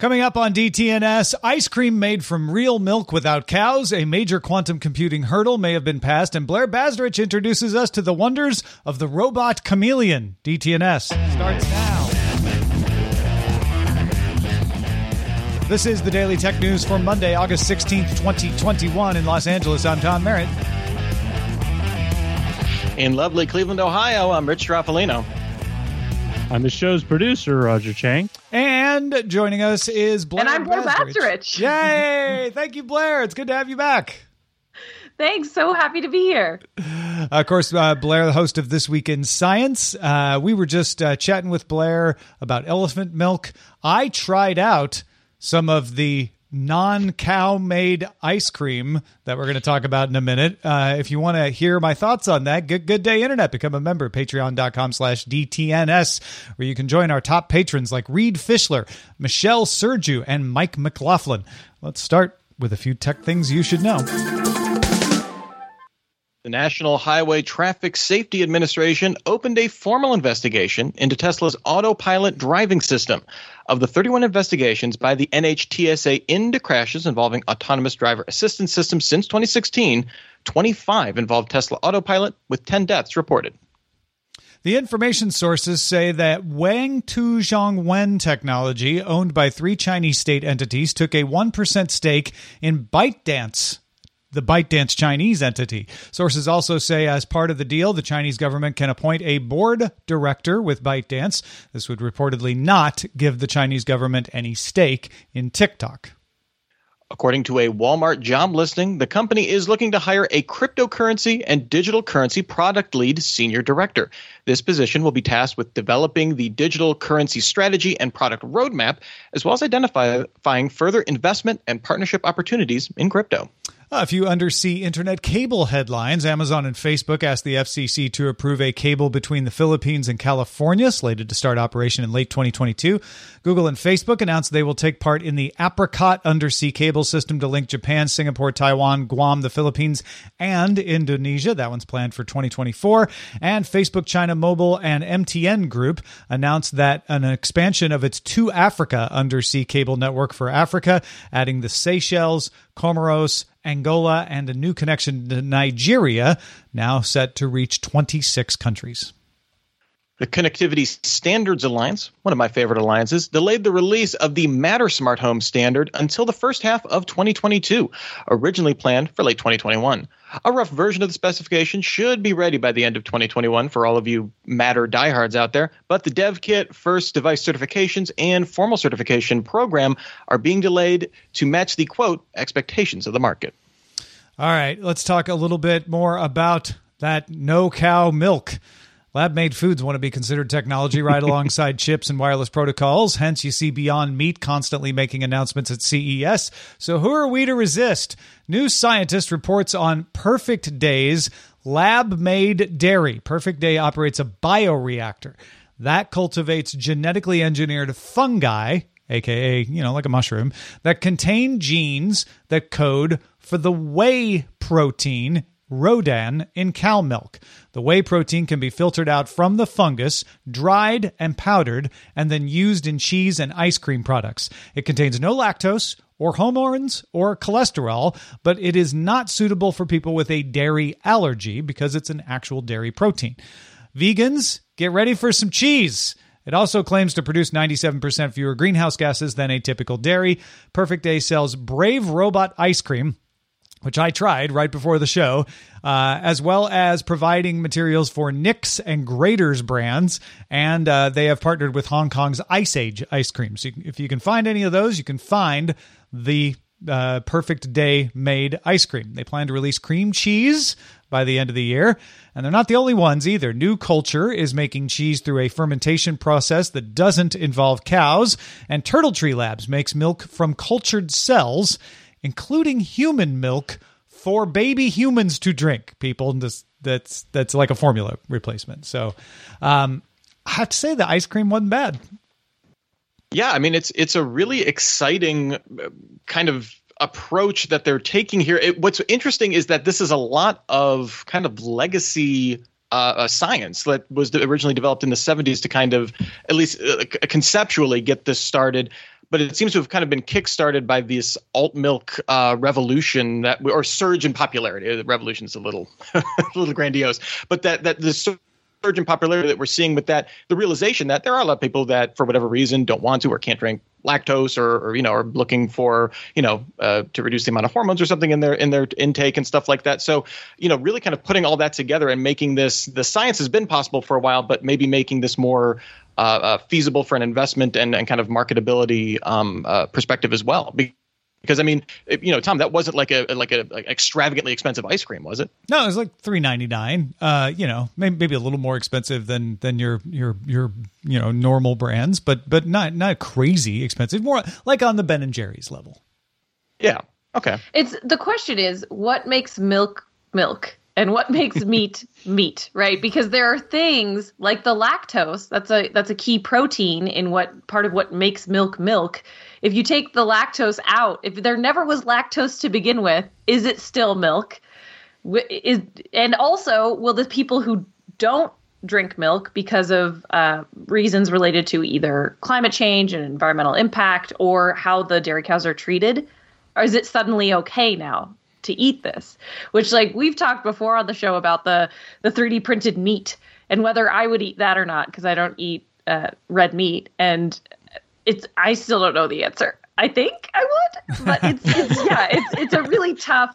Coming up on DTNS, ice cream made from real milk without cows, a major quantum computing hurdle may have been passed, and Blair Bazdarich introduces us to the wonders of the robot chameleon. DTNS starts now. This is the Daily Tech News for Monday, August 16th, 2021 in Los Angeles. I'm Tom Merritt. In lovely Cleveland, Ohio, I'm Rich Stroffolino. I'm the show's producer, Roger Chang. And joining us is Blair And I'm Blair Bazdarich. Bazdarich. Yay! Thank you, Blair. It's good to have you back. Thanks. So happy to be here. of course, uh, Blair, the host of This Week in Science. Uh, we were just uh, chatting with Blair about elephant milk. I tried out some of the non cow made ice cream that we're going to talk about in a minute. Uh, if you want to hear my thoughts on that, good, good day internet. Become a member at patreon.com slash DTNS, where you can join our top patrons like Reed Fischler, Michelle Sergiu, and Mike McLaughlin. Let's start with a few tech things you should know. The National Highway Traffic Safety Administration opened a formal investigation into Tesla's autopilot driving system. Of the 31 investigations by the NHTSA into crashes involving autonomous driver assistance systems since 2016, 25 involved Tesla autopilot, with 10 deaths reported. The information sources say that Wang Tuzhong Wen Technology, owned by three Chinese state entities, took a 1% stake in ByteDance, the ByteDance Chinese entity. Sources also say, as part of the deal, the Chinese government can appoint a board director with ByteDance. This would reportedly not give the Chinese government any stake in TikTok. According to a Walmart job listing, the company is looking to hire a cryptocurrency and digital currency product lead senior director. This position will be tasked with developing the digital currency strategy and product roadmap, as well as identifying further investment and partnership opportunities in crypto. A few undersea internet cable headlines. Amazon and Facebook asked the FCC to approve a cable between the Philippines and California, slated to start operation in late 2022. Google and Facebook announced they will take part in the Apricot undersea cable system to link Japan, Singapore, Taiwan, Guam, the Philippines, and Indonesia. That one's planned for 2024. And Facebook, China Mobile, and MTN Group announced that an expansion of its 2Africa undersea cable network for Africa, adding the Seychelles, Comoros, Angola, and a new connection to Nigeria, now set to reach 26 countries. The Connectivity Standards Alliance, one of my favorite alliances, delayed the release of the Matter Smart Home standard until the first half of 2022, originally planned for late 2021. A rough version of the specification should be ready by the end of 2021 for all of you Matter diehards out there, but the dev kit, first device certifications, and formal certification program are being delayed to match the quote expectations of the market. All right, let's talk a little bit more about that no cow milk. Lab made foods want to be considered technology right alongside chips and wireless protocols. Hence, you see Beyond Meat constantly making announcements at CES. So, who are we to resist? New Scientist reports on Perfect Days lab made dairy. Perfect Day operates a bioreactor that cultivates genetically engineered fungi, aka, you know, like a mushroom, that contain genes that code for the whey protein Rodan in cow milk. The whey protein can be filtered out from the fungus, dried and powdered, and then used in cheese and ice cream products. It contains no lactose or hormones or cholesterol, but it is not suitable for people with a dairy allergy because it's an actual dairy protein. Vegans, get ready for some cheese. It also claims to produce 97% fewer greenhouse gases than a typical dairy. Perfect Day sells Brave Robot ice cream which I tried right before the show, uh, as well as providing materials for Nick's and Graeter's brands. And uh, they have partnered with Hong Kong's Ice Age ice cream. So if you can find any of those, you can find the uh, Perfect Day made ice cream. They plan to release cream cheese by the end of the year. And they're not the only ones either. New Culture is making cheese through a fermentation process that doesn't involve cows. And Turtle Tree Labs makes milk from cultured cells including human milk for baby humans to drink. People, this that's that's like a formula replacement. So, um, I have to say the ice cream wasn't bad. Yeah, I mean it's it's a really exciting uh, kind of approach that they're taking here. It, what's interesting is that this is a lot of kind of legacy uh, uh, science that was originally developed in the 70s to kind of at least uh, conceptually get this started but it seems to have kind of been kickstarted by this alt milk uh, revolution that or surge in popularity. The revolution is a little a little grandiose, but that that the surge in popularity that we're seeing with that, the realization that there are a lot of people that for whatever reason don't want to or can't drink lactose or, or you know are looking for you know uh, to reduce the amount of hormones or something in their in their intake and stuff like that so you know really kind of putting all that together and making this the science has been possible for a while but maybe making this more uh, uh, feasible for an investment and, and kind of marketability um, uh, perspective as well. Because I mean, you know, Tom, that wasn't like a like a like extravagantly expensive ice cream, was it? No, it was like three ninety nine. Uh, you know, maybe, maybe a little more expensive than than your your your you know normal brands, but but not not crazy expensive. More like on the Ben and Jerry's level. Yeah. Okay. It's the question is what makes milk milk and what makes meat meat right? Because there are things like the lactose that's a that's a key protein in what part of what makes milk milk. If you take the lactose out if there never was lactose to begin with is it still milk? Is and also will the people who don't drink milk because of uh, reasons related to either climate change and environmental impact or how the dairy cows are treated or is it suddenly okay now to eat this which like we've talked before on the show about the the 3d printed meat and whether i would eat that or not because i don't eat uh, red meat. And it's i still don't know the answer. I think i would but it's, it's yeah it's it's a really tough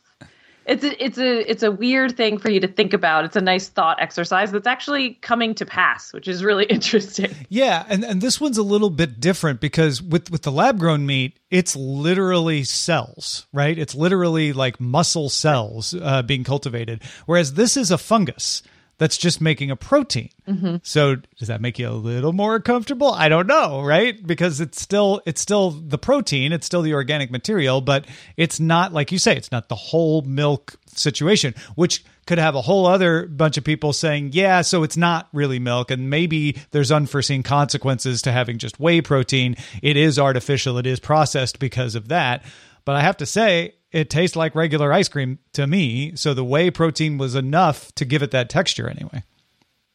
it's a, it's a it's a weird thing for you to think about. It's a nice thought exercise that's actually coming to pass, which is really interesting. Yeah, and and this one's a little bit different because with with the lab grown meat, it's literally cells, right? It's literally like muscle cells uh, being cultivated, whereas this is a fungus that's just making a protein. Mm-hmm. So does that make you a little more comfortable? I don't know, right? Because it's still it's still the protein, it's still the organic material, but it's not like you say, it's not the whole milk situation, which could have a whole other bunch of people saying, yeah, so it's not really milk. And maybe there's unforeseen consequences to having just whey protein. It is artificial, it is processed because of that. But I have to say, it tastes like regular ice cream to me. So the whey protein was enough to give it that texture anyway.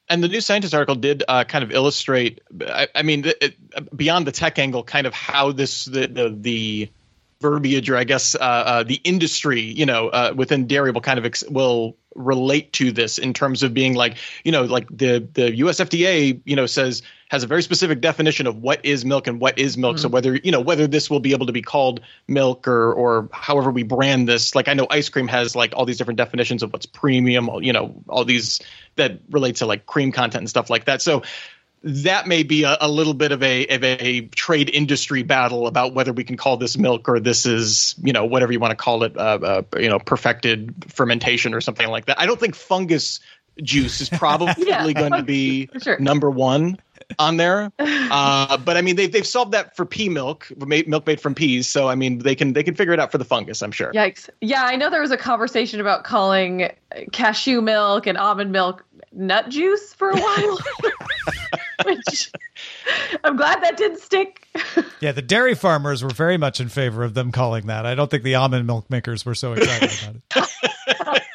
And the New Scientist article did uh, kind of illustrate, I, I mean, it, beyond the tech angle, kind of how this the the, the verbiage or I guess uh, uh, the industry, you know, uh, within dairy will kind of ex- will relate to this in terms of being like, you know, like the the US FDA, you know, says has a very specific definition of what is milk and what is milk. Mm. So whether you know whether this will be able to be called milk or or however we brand this, like I know ice cream has like all these different definitions of what's premium, you know, all these that relate to like cream content and stuff like that. So that may be a, a, little bit of a of a trade industry battle about whether we can call this milk or this is you know whatever you want to call it uh, uh, you know perfected fermentation or something like that. I don't think fungus juice is probably yeah, going to be sure. number one on there. Uh, but I mean, they've they've solved that for pea milk, made, milk made from peas. So I mean, they can they can figure it out for the fungus. I'm sure. Yikes! Yeah, I know there was a conversation about calling cashew milk and almond milk nut juice for a while. Which I'm glad that didn't stick. yeah, the dairy farmers were very much in favor of them calling that. I don't think the almond milk makers were so excited about it.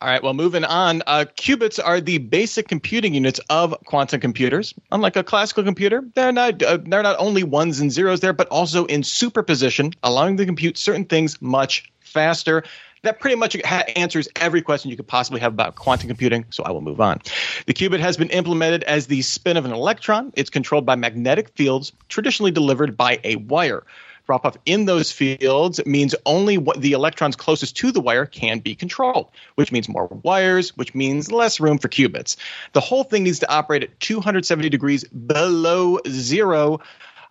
All right, well, moving on. Uh, qubits are the basic computing units of quantum computers. Unlike a classical computer, they're not uh, they're not only ones and zeros there, but also in superposition, allowing them to compute certain things much faster. That pretty much ha- answers every question you could possibly have about quantum computing, so I will move on. The qubit has been implemented as the spin of an electron. It's controlled by magnetic fields, traditionally delivered by a wire drop off in those fields means only the electrons closest to the wire can be controlled, which means more wires, which means less room for qubits. The whole thing needs to operate at 270 degrees below zero.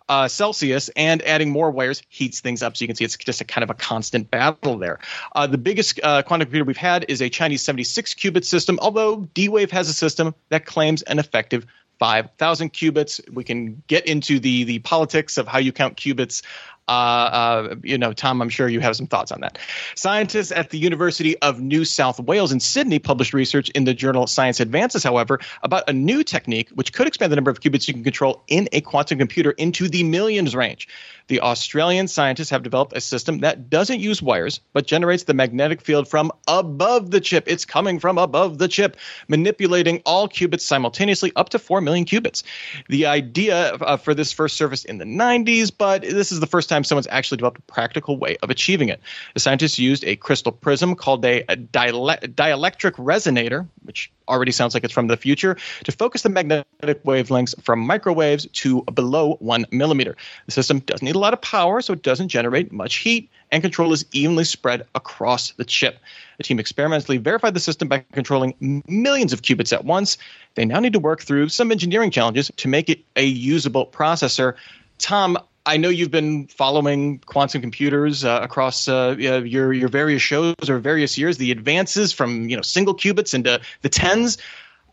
Uh, Celsius and adding more wires heats things up. So you can see it's just a kind of a constant battle there. Uh, the biggest uh, quantum computer we've had is a Chinese 76 qubit system, although D Wave has a system that claims an effective 5,000 qubits. We can get into the the politics of how you count qubits uh, uh, you know, Tom, I'm sure you have some thoughts on that. Scientists at the University of New South Wales in Sydney published research in the journal Science Advances, however, about a new technique which could expand the number of qubits you can control in a quantum computer into the millions range. The Australian scientists have developed a system that doesn't use wires, but generates the magnetic field from above the chip. It's coming from above the chip, manipulating all qubits simultaneously up to 4 million qubits. The idea uh, for this first surfaced in the 90s, but this is the first time someone's actually developed a practical way of achieving it. The scientists used a crystal prism called a, a dielectric resonator, which already sounds like it's from the future, to focus the magnetic wavelengths from microwaves to below one millimeter. The system doesn't need a lot of power, so it doesn't generate much heat, and control is evenly spread across the chip. The team experimentally verified the system by controlling millions of qubits at once. They now need to work through some engineering challenges to make it a usable processor. Tom, I know you've been following quantum computers uh, across uh, your your various shows or various years. The advances from you know single qubits into the tens.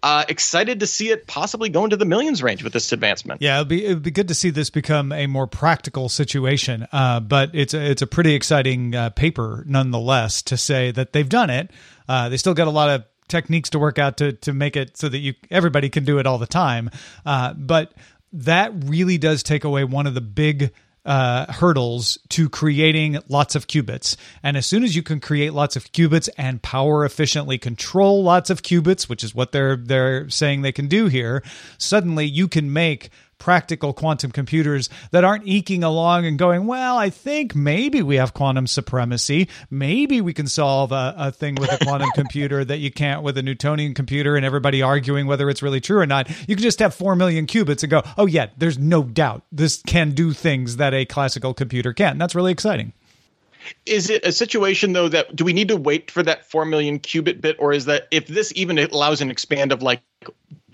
Uh, excited to see it possibly go into the millions range with this advancement. Yeah, it'd be it'd be good to see this become a more practical situation. Uh, but it's a, it's a pretty exciting uh, paper nonetheless to say that they've done it. Uh, they still got a lot of techniques to work out to to make it so that you everybody can do it all the time. Uh, but that really does take away one of the big uh, hurdles to creating lots of qubits. And as soon as you can create lots of qubits and power efficiently control lots of qubits, which is what they're they're saying they can do here, suddenly you can make practical quantum computers that aren't eking along and going, well, I think maybe we have quantum supremacy. Maybe we can solve a, a thing with a quantum computer that you can't with a Newtonian computer and everybody arguing whether it's really true or not. You can just have 4 million qubits and go, oh, yeah, there's no doubt this can do things that a classical computer can. That's really exciting. Is it a situation though that do we need to wait for that four million qubit bit, or is that if this even allows an expand of like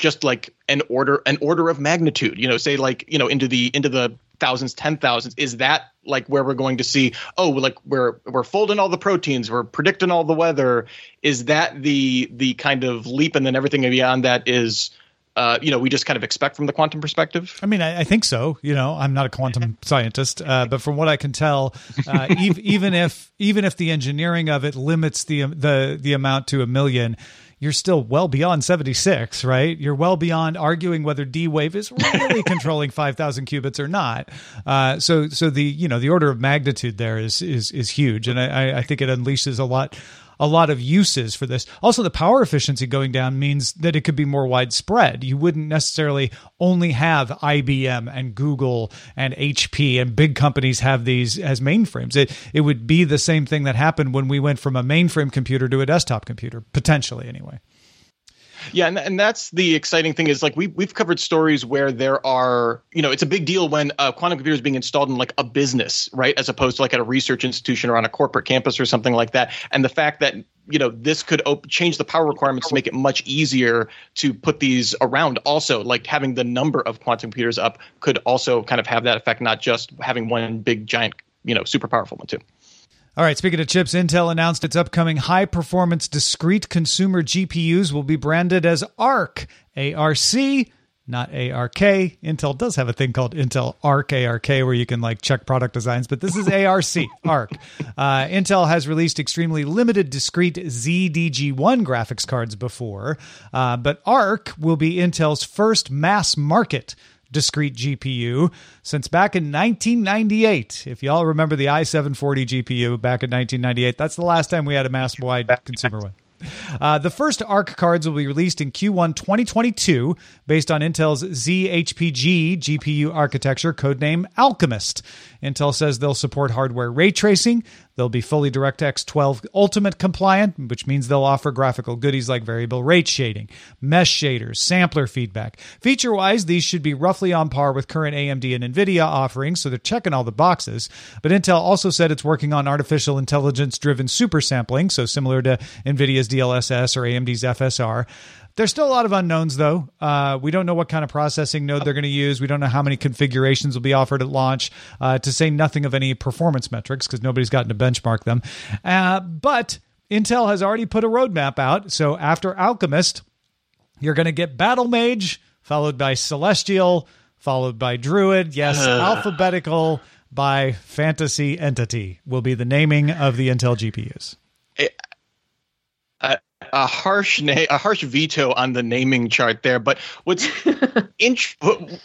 just like an order an order of magnitude, you know, say like you know into the into the thousands, ten thousands, is that like where we're going to see oh like we're we're folding all the proteins, we're predicting all the weather? Is that the the kind of leap, and then everything beyond that is uh, you know, we just kind of expect from the quantum perspective? I mean, I, I think so. You know, I'm not a quantum scientist, uh, but from what I can tell, uh, e- even if even if the engineering of it limits the the the amount to a million, you're still well beyond 76, right? You're well beyond arguing whether D wave is really controlling 5,000 qubits or not. Uh, so, so the you know the order of magnitude there is is is huge, and I, I think it unleashes a lot a lot of uses for this. Also, the power efficiency going down means that it could be more widespread. You wouldn't necessarily only have IBM and Google and HP and big companies have these as mainframes. It it would be the same thing that happened when we went from a mainframe computer to a desktop computer, potentially anyway. Yeah, and, and that's the exciting thing is like we we've covered stories where there are you know it's a big deal when a quantum computer is being installed in like a business, right, as opposed to like at a research institution or on a corporate campus or something like that. And the fact that you know this could op- change the power requirements to make it much easier to put these around. Also, like having the number of quantum computers up could also kind of have that effect, not just having one big giant you know super powerful one too. All right, speaking of chips, Intel announced its upcoming high performance discrete consumer GPUs will be branded as ARC, ARC, not ARK. Intel does have a thing called Intel ARC, ARK, where you can like check product designs, but this is ARC, ARC. Uh, Intel has released extremely limited discrete Xe-DG1 graphics cards before, uh, but ARC will be Intel's first mass market discrete GPU since back in 1998. If y'all remember the i740 GPU back in 1998, that's the last time we had a mass wide consumer one. Uh, the first ARC cards will be released in Q1 2022 based on Intel's Xe-HPG GPU architecture, codename Alchemist. Intel says they'll support hardware ray tracing. They'll be fully DirectX 12 Ultimate compliant, which means they'll offer graphical goodies like variable rate shading, mesh shaders, sampler feedback. Feature wise, these should be roughly on par with current AMD and NVIDIA offerings, so they're checking all the boxes. But Intel also said it's working on artificial intelligence driven super sampling, so similar to NVIDIA's DLSS or AMD's FSR. There's still a lot of unknowns, though. Uh, we don't know what kind of processing node they're going to use. We don't know how many configurations will be offered at launch, uh, to say nothing of any performance metrics, because nobody's gotten to benchmark them. Uh, but Intel has already put a roadmap out. So after Alchemist, you're going to get Battlemage, followed by Celestial, followed by Druid. Yes, alphabetical by Fantasy Entity will be the naming of the Intel GPUs. a, a harsh na- a harsh veto on the naming chart there. But what's in-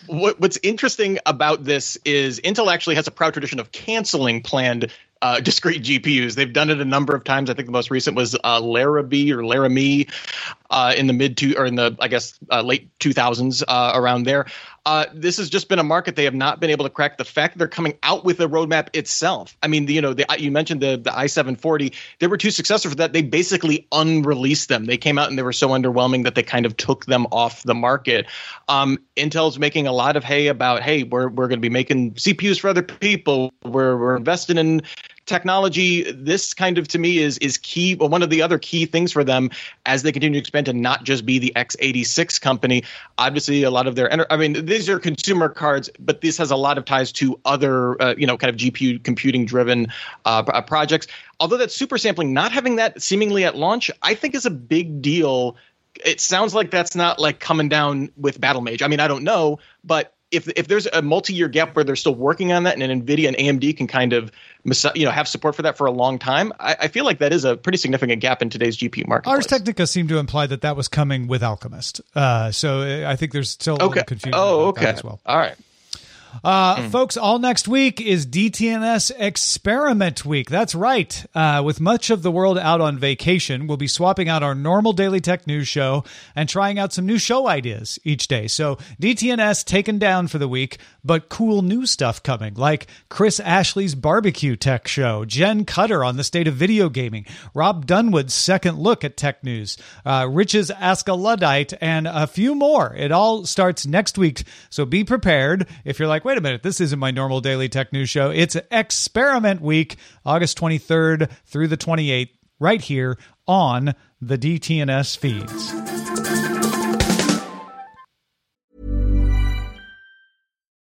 what, what's interesting about this is Intel actually has a proud tradition of canceling planned uh, discrete GPUs. They've done it a number of times. I think the most recent was uh, Larrabee or Laramie uh, in the mid two or in the I guess uh, late 2000s uh, around there. Uh, this has just been a market they have not been able to crack. The fact they're coming out with a roadmap itself. I mean, you know, the, you mentioned the the i740. There were two successors for that. They basically unreleased them. They came out and they were so underwhelming that they kind of took them off the market. Um, Intel's making a lot of hay about, hey, we're we're going to be making CPUs for other people. We're we're investing in technology this kind of to me is is key one of the other key things for them as they continue to expand to not just be the x86 company. Obviously a lot of their i mean these are consumer cards but this has a lot of ties to other uh, you know kind of gpu computing driven uh, uh, projects. Although that super sampling not having that seemingly at launch i think is a big deal. It sounds like that's not like coming down with Battlemage. I mean i don't know but if if there's a multi-year gap where they're still working on that, and Nvidia and AMD can kind of you know have support for that for a long time, I, I feel like that is a pretty significant gap in today's GPU market. Ars Technica seemed to imply that that was coming with Alchemist, uh, so I think there's still a okay. little confusion. Oh, okay. as well. All right. Uh, mm. Folks, all next week is DTNS Experiment Week. That's right. Uh, with much of the world out on vacation, we'll be swapping out our normal daily tech news show and trying out some new show ideas each day. So DTNS taken down for the week, but cool new stuff coming, like Chris Ashley's barbecue tech show, Jen Cutter on the state of video gaming, Rob Dunwood's second look at tech news, uh, Rich's Ask a Luddite, and a few more. It all starts next week, so be prepared. If you're like, wait a minute, this isn't my normal daily tech news show. It's Experiment Week, August 23rd through the 28th, right here on the DTNS feeds.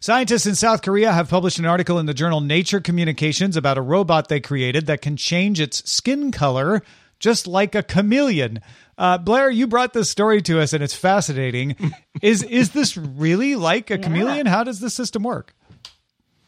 Scientists in South Korea have published an article in the journal Nature Communications about a robot they created that can change its skin color just like a chameleon. Uh, Blair, you brought this story to us, and it's fascinating. is is this really like a Yeah. chameleon? How does this system work?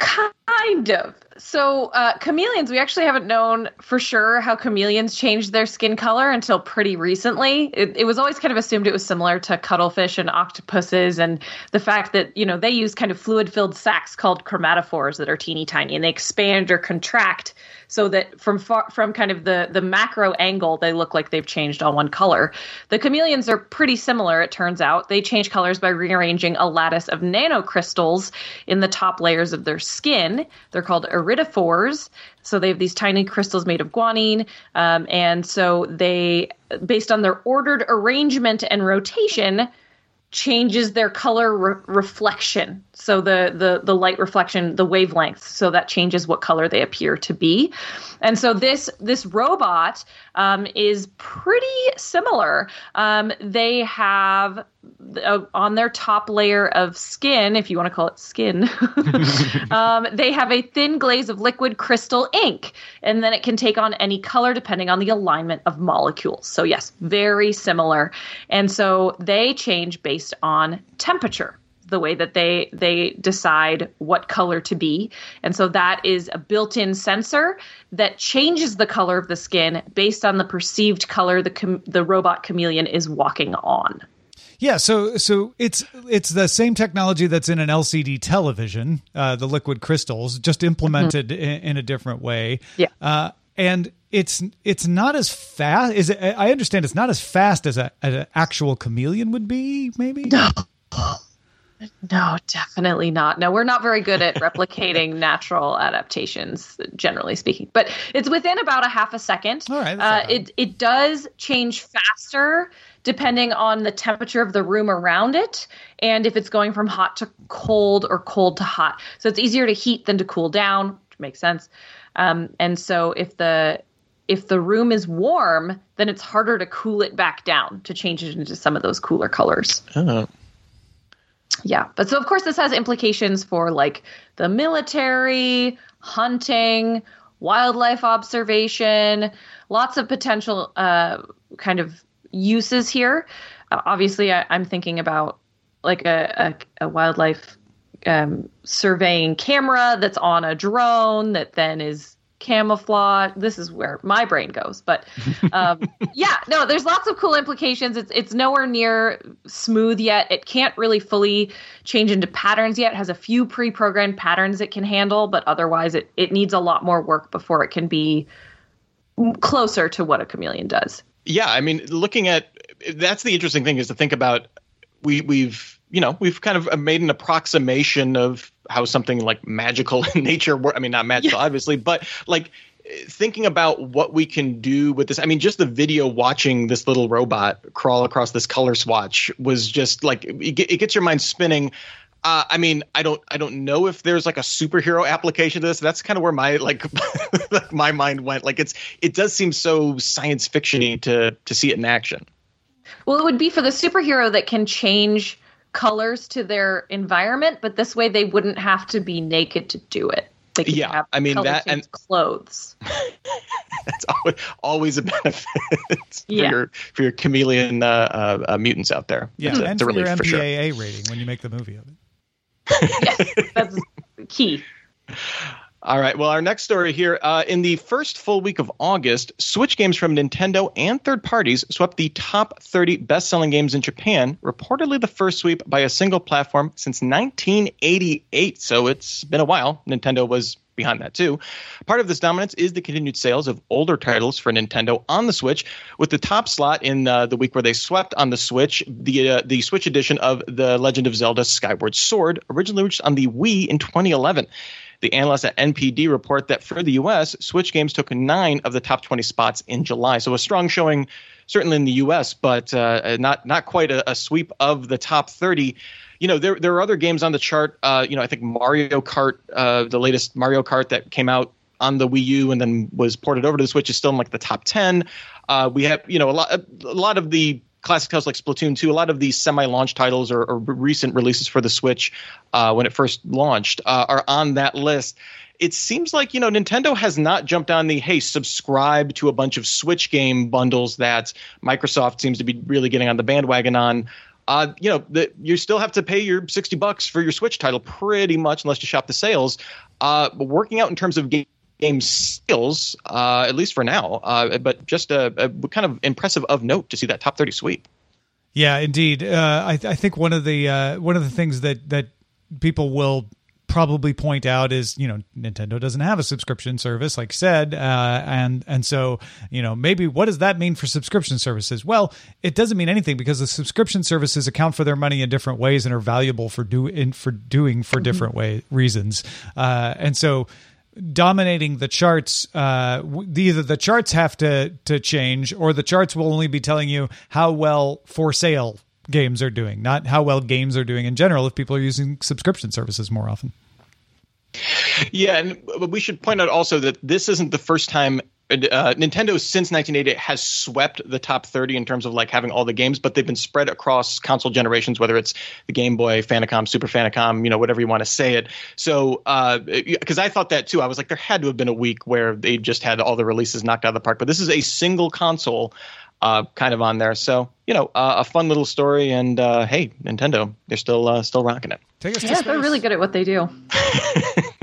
Kind of. So, uh, chameleons, we actually haven't known for sure how chameleons change their skin color until pretty recently. It, it was always kind of assumed it was similar to cuttlefish and octopuses, and the fact that, you know, they use kind of fluid filled sacs called chromatophores that are teeny tiny and they expand or contract so that from far, from kind of the, the macro angle, they look like they've changed all one color. The chameleons are pretty similar, it turns out. They change colors by rearranging a lattice of nanocrystals in the top layers of their skin. They're called iridophores. So they have these tiny crystals made of guanine. Um, and so they, based on their ordered arrangement and rotation, changes their color re- reflection. So the, the the light reflection the wavelengths so that changes what color they appear to be. And so this this robot um, is pretty similar. Um, they have uh, on their top layer of skin if you want to call it skin um, they have a thin glaze of liquid crystal ink and then it can take on any color depending on the alignment of molecules. So yes very similar. And so they change based on temperature the way that they they decide what color to be and so that is a built-in sensor that changes the color of the skin based on the perceived color the cham- the robot chameleon is walking on Yeah, so so it's it's the same technology that's in an LCD television, uh, the liquid crystals, just implemented in, in a different way. Yeah. uh, and it's it's not as fast. Is it? I understand it's not as fast as a as an actual chameleon would be. Maybe. No, definitely not. No, we're not very good at replicating natural adaptations, generally speaking. But it's within about a half a second. All right, Uh, it it does change faster depending on the temperature of the room around it, and if it's going from hot to cold or cold to hot. So it's easier to heat than to cool down, which makes sense. Um, and so if the if the room is warm, then it's harder to cool it back down to change it into some of those cooler colors. Oh. Yeah. But so, of course, this has implications for like the military, hunting, wildlife observation, lots of potential uh, kind of uses here. Uh, obviously, I, I'm thinking about like a, a, a wildlife um, surveying camera that's on a drone that then is camouflage. This is where my brain goes. But um, yeah, no, there's lots of cool implications. It's it's nowhere near smooth yet. It can't really fully change into patterns yet. It has a few pre-programmed patterns it can handle, but otherwise it it needs a lot more work before it can be closer to what a chameleon does. Yeah, I mean, looking at that's the interesting thing is to think about we we've you know we've kind of made an approximation of how something like magical in nature work. I mean, not magical, obviously, but like thinking about what we can do with this. I mean, just the video watching this little robot crawl across this color swatch was just like it, it gets your mind spinning. Uh, I mean, I don't, I don't know if there's like a superhero application to this. That's kind of where my like, like my mind went. Like, it's, it does seem so science fictiony to to see it in action. Well, it would be for the superhero that can change colors to their environment, but this way they wouldn't have to be naked to do it. They could Yeah, have I mean, that and- clothes. That's always, always a benefit for Yeah. your for your chameleon uh, uh, uh, mutants out there. Yeah, It's a- and it's a for your relief for sure. Rating when you make the movie of it. yes, that's key. All right. Well, our next story here. Uh, in the first full week of August, Switch games from Nintendo and third parties swept the top 30 best selling games in Japan, reportedly the first sweep by a single platform since 1988. So it's been a while. Nintendo was behind that too. Part of this dominance is the continued sales of older titles for Nintendo on the Switch, with the top slot in uh, the week where they swept on the Switch, the uh, the Switch edition of The Legend of Zelda: Skyward Sword, originally released on the Wii in 2011. The analysts at NPD report that for the US, Switch games took nine of the top 20 spots in July. So a strong showing, certainly in the US, but uh, not not quite a, a sweep of the top 30. You know, there there are other games on the chart. Uh, you know, I think Mario Kart, uh, the latest Mario Kart that came out on the Wii U and then was ported over to the Switch is still in like the top 10. Uh, we have, you know, a lot a lot of the classic titles like Splatoon 2, a lot of these semi-launch titles or, or recent releases for the Switch uh, when it first launched uh, are on that list. It seems like you know Nintendo has not jumped on the hey subscribe to a bunch of Switch game bundles that Microsoft seems to be really getting on the bandwagon on. Uh, you know, the, you still have to pay your 60 bucks for your Switch title pretty much unless you shop the sales. Uh, working out in terms of game game skills, uh, at least for now. Uh, but just a, a, kind of impressive of note to see that top thirty sweep. Yeah, indeed. Uh, I, I, think one of the uh, one of the things that that people will probably point out is you know Nintendo doesn't have a subscription service like said uh, and and so you know maybe what does that mean for subscription services well it doesn't mean anything because the subscription services account for their money in different ways and are valuable for do in, for doing for mm-hmm. different way reasons uh, and so dominating the charts uh, either the charts have to to change or the charts will only be telling you how well for sale games are doing not how well games are doing in general if people are using subscription services more often. Yeah and we should point out also that this isn't the first time uh, Nintendo since 1988 has swept the top 30 in terms of like having all the games, but they've been spread across console generations, whether it's the Game Boy, Famicom, Super Famicom, you know, whatever you want to say it. So, because uh, I thought that too, I was like, there had to have been a week where they just had all the releases knocked out of the park, but this is a single console. Uh, kind of on there, so you know, uh, a fun little story. And uh, hey, Nintendo, they're still uh, still rocking it. Take us yeah, they're really good at what they do.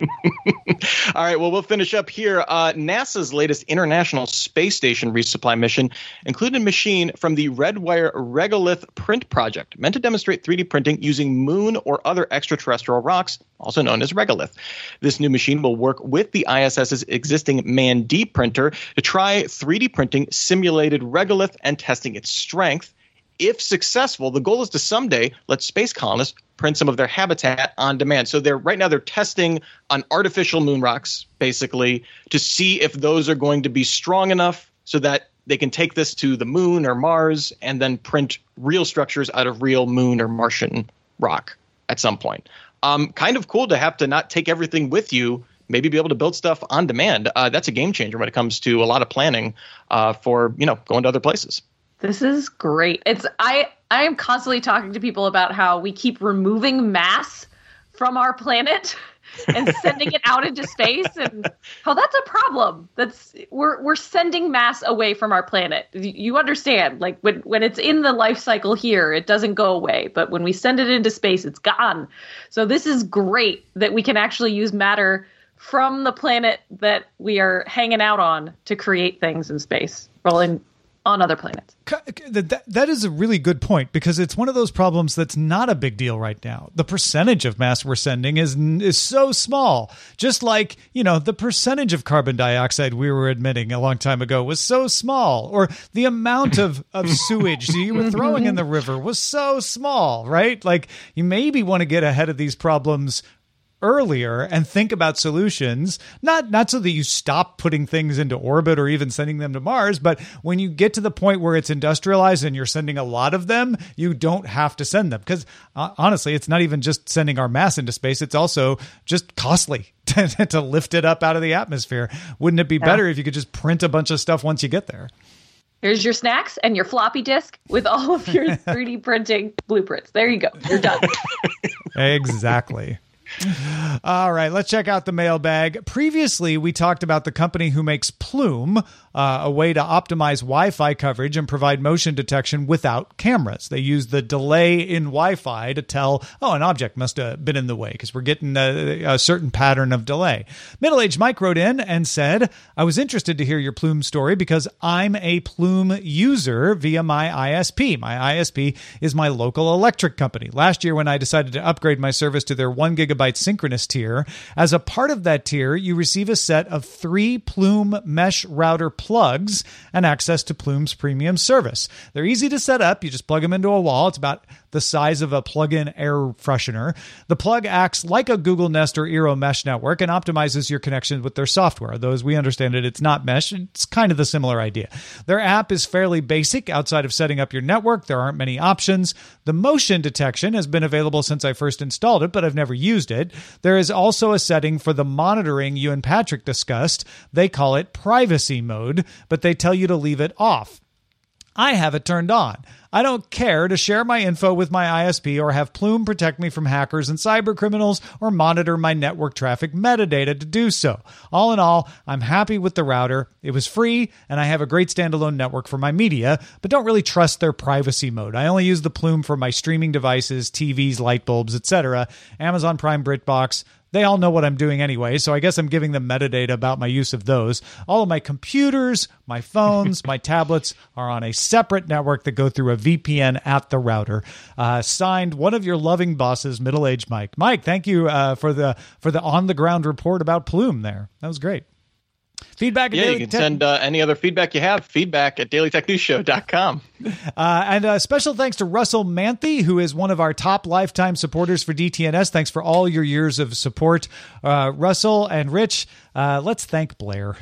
All right. Well, we'll finish up here. Uh, NASA's latest International Space Station resupply mission included a machine from the Redwire Regolith Print Project, meant to demonstrate 3D printing using moon or other extraterrestrial rocks, also known as regolith. This new machine will work with the ISS's existing MAN-D printer to try 3D printing simulated regolith and testing its strength if successful, the goal is to someday let space colonists print some of their habitat on demand. So they're right now they're testing on artificial moon rocks basically to see if those are going to be strong enough so that they can take this to the moon or Mars and then print real structures out of real moon or Martian rock at some point. Um, kind of cool to have to not take everything with you maybe be able to build stuff on demand. Uh, that's a game changer when it comes to a lot of planning uh, for you know going to other places. This is great. It's I I am constantly talking to people about how we keep removing mass from our planet and sending it out into space and how that's a problem. That's we're we're sending mass away from our planet. You understand? Like when when it's in the life cycle here, it doesn't go away, but when we send it into space, it's gone. So this is great that we can actually use matter from the planet that we are hanging out on to create things in space. Well, in on other planets. That, that is a really good point because it's one of those problems that's not a big deal right now. The percentage of mass we're sending is is so small. Just like, you know, the percentage of carbon dioxide we were emitting a long time ago was so small or the amount of of sewage that you were throwing in the river was so small, right? Like you maybe want to get ahead of these problems earlier and think about solutions not not so that you stop putting things into orbit or even sending them to Mars but when you get to the point where it's industrialized and you're sending a lot of them you don't have to send them because uh, honestly it's not even just sending our mass into space it's also just costly to, to lift it up out of the atmosphere wouldn't it be yeah. better if you could just print a bunch of stuff once you get there Here's your snacks and your floppy disk with all of your 3D printing blueprints. There you go. You're done. exactly. All right, let's check out the mailbag. Previously, we talked about the company who makes Plume, uh, a way to optimize Wi Fi coverage and provide motion detection without cameras. They use the delay in Wi Fi to tell, oh, an object must have been in the way because we're getting a, a, certain pattern of delay. Middle aged Mike wrote in and said, I was interested to hear your Plume story because I'm a Plume user via my ISP. My ISP is my local electric company. Last year, when I decided to upgrade my service to their one gigabyte synchronous tier, as a part of that tier, you receive a set of three Plume mesh router plugs and access to Plume's premium service. They're easy to set up. You just plug them into a wall. It's about the size of a plug-in air freshener. The plug acts like a Google Nest or Eero mesh network and optimizes your connection with their software. Though as we understand it, it's not mesh. It's kind of the similar idea. Their app is fairly basic outside of setting up your network. There aren't many options. The motion detection has been available since I first installed it, but I've never used it. There is also a setting for the monitoring you and Patrick discussed. They call it privacy mode, but they tell you to leave it off. I have it turned on. I don't care to share my info with my ISP or have Plume protect me from hackers and cyber criminals or monitor my network traffic metadata to do so. All in all, I'm happy with the router. It was free and I have a great standalone network for my media, but don't really trust their privacy mode. I only use the Plume for my streaming devices, TVs, light bulbs, etc. Amazon Prime BritBox, they all know what I'm doing anyway, so I guess I'm giving them metadata about my use of those. All of my computers, my phones, my tablets are on a separate network that go through a VPN at the router. Uh, signed, one of your loving bosses, middle-aged Mike. Mike, thank you uh, for the for the on the ground report about Plume. There, that was great. Feedback. Yeah, you can Tech- send uh, any other feedback you have. Feedback at dailytechnewsshow.com. Uh, and a special thanks to Russell Manthe, who is one of our top lifetime supporters for DTNS. Thanks for all your years of support, uh, Russell and Rich. Uh, let's thank Blair.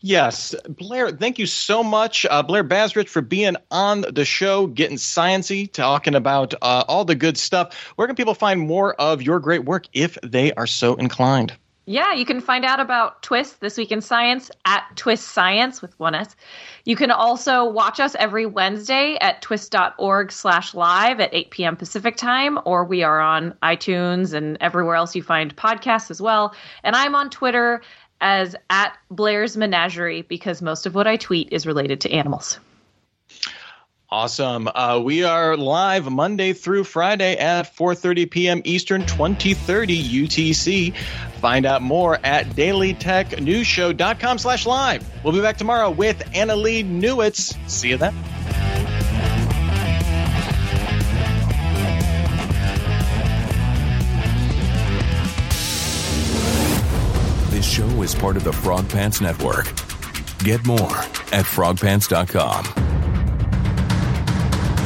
Yes, Blair, thank you so much, uh, Blair Bazdarich, for being on the show, getting sciency, talking about uh, all the good stuff. Where can people find more of your great work if they are so inclined? Yeah, you can find out about Twist This Week in Science at Twist Science with one S. You can also watch us every Wednesday at twist.org slash live at 8 p.m. Pacific time, or we are on iTunes and everywhere else you find podcasts as well. And I'm on Twitter as at Blair's Menagerie because most of what I tweet is related to animals. Awesome. Uh, we are live Monday through Friday at 4:30 p.m. Eastern, 2030 UTC. Find out more at dailytechnewsshow.com slash live. We'll be back tomorrow with Annalee Newitz. See you then. This show is part of the Frog Pants Network. Get more at frogpants.com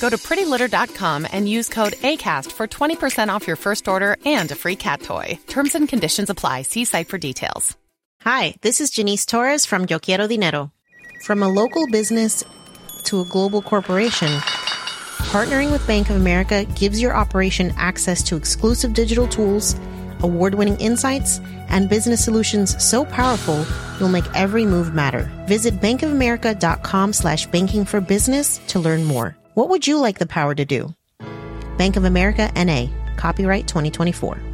Go to prettylitter.com and use code ACAST for 20% off your first order and a free cat toy. Terms and conditions apply. See site for details. Hi, this is Janice Torres from Yo Quiero Dinero. From a local business to a global corporation, partnering with Bank of America gives your operation access to exclusive digital tools, award winning insights, and business solutions so powerful you'll make every move matter. Visit bankofamerica.com slash banking for business to learn more. What would you like the power to do? Bank of America NA. Copyright 2024.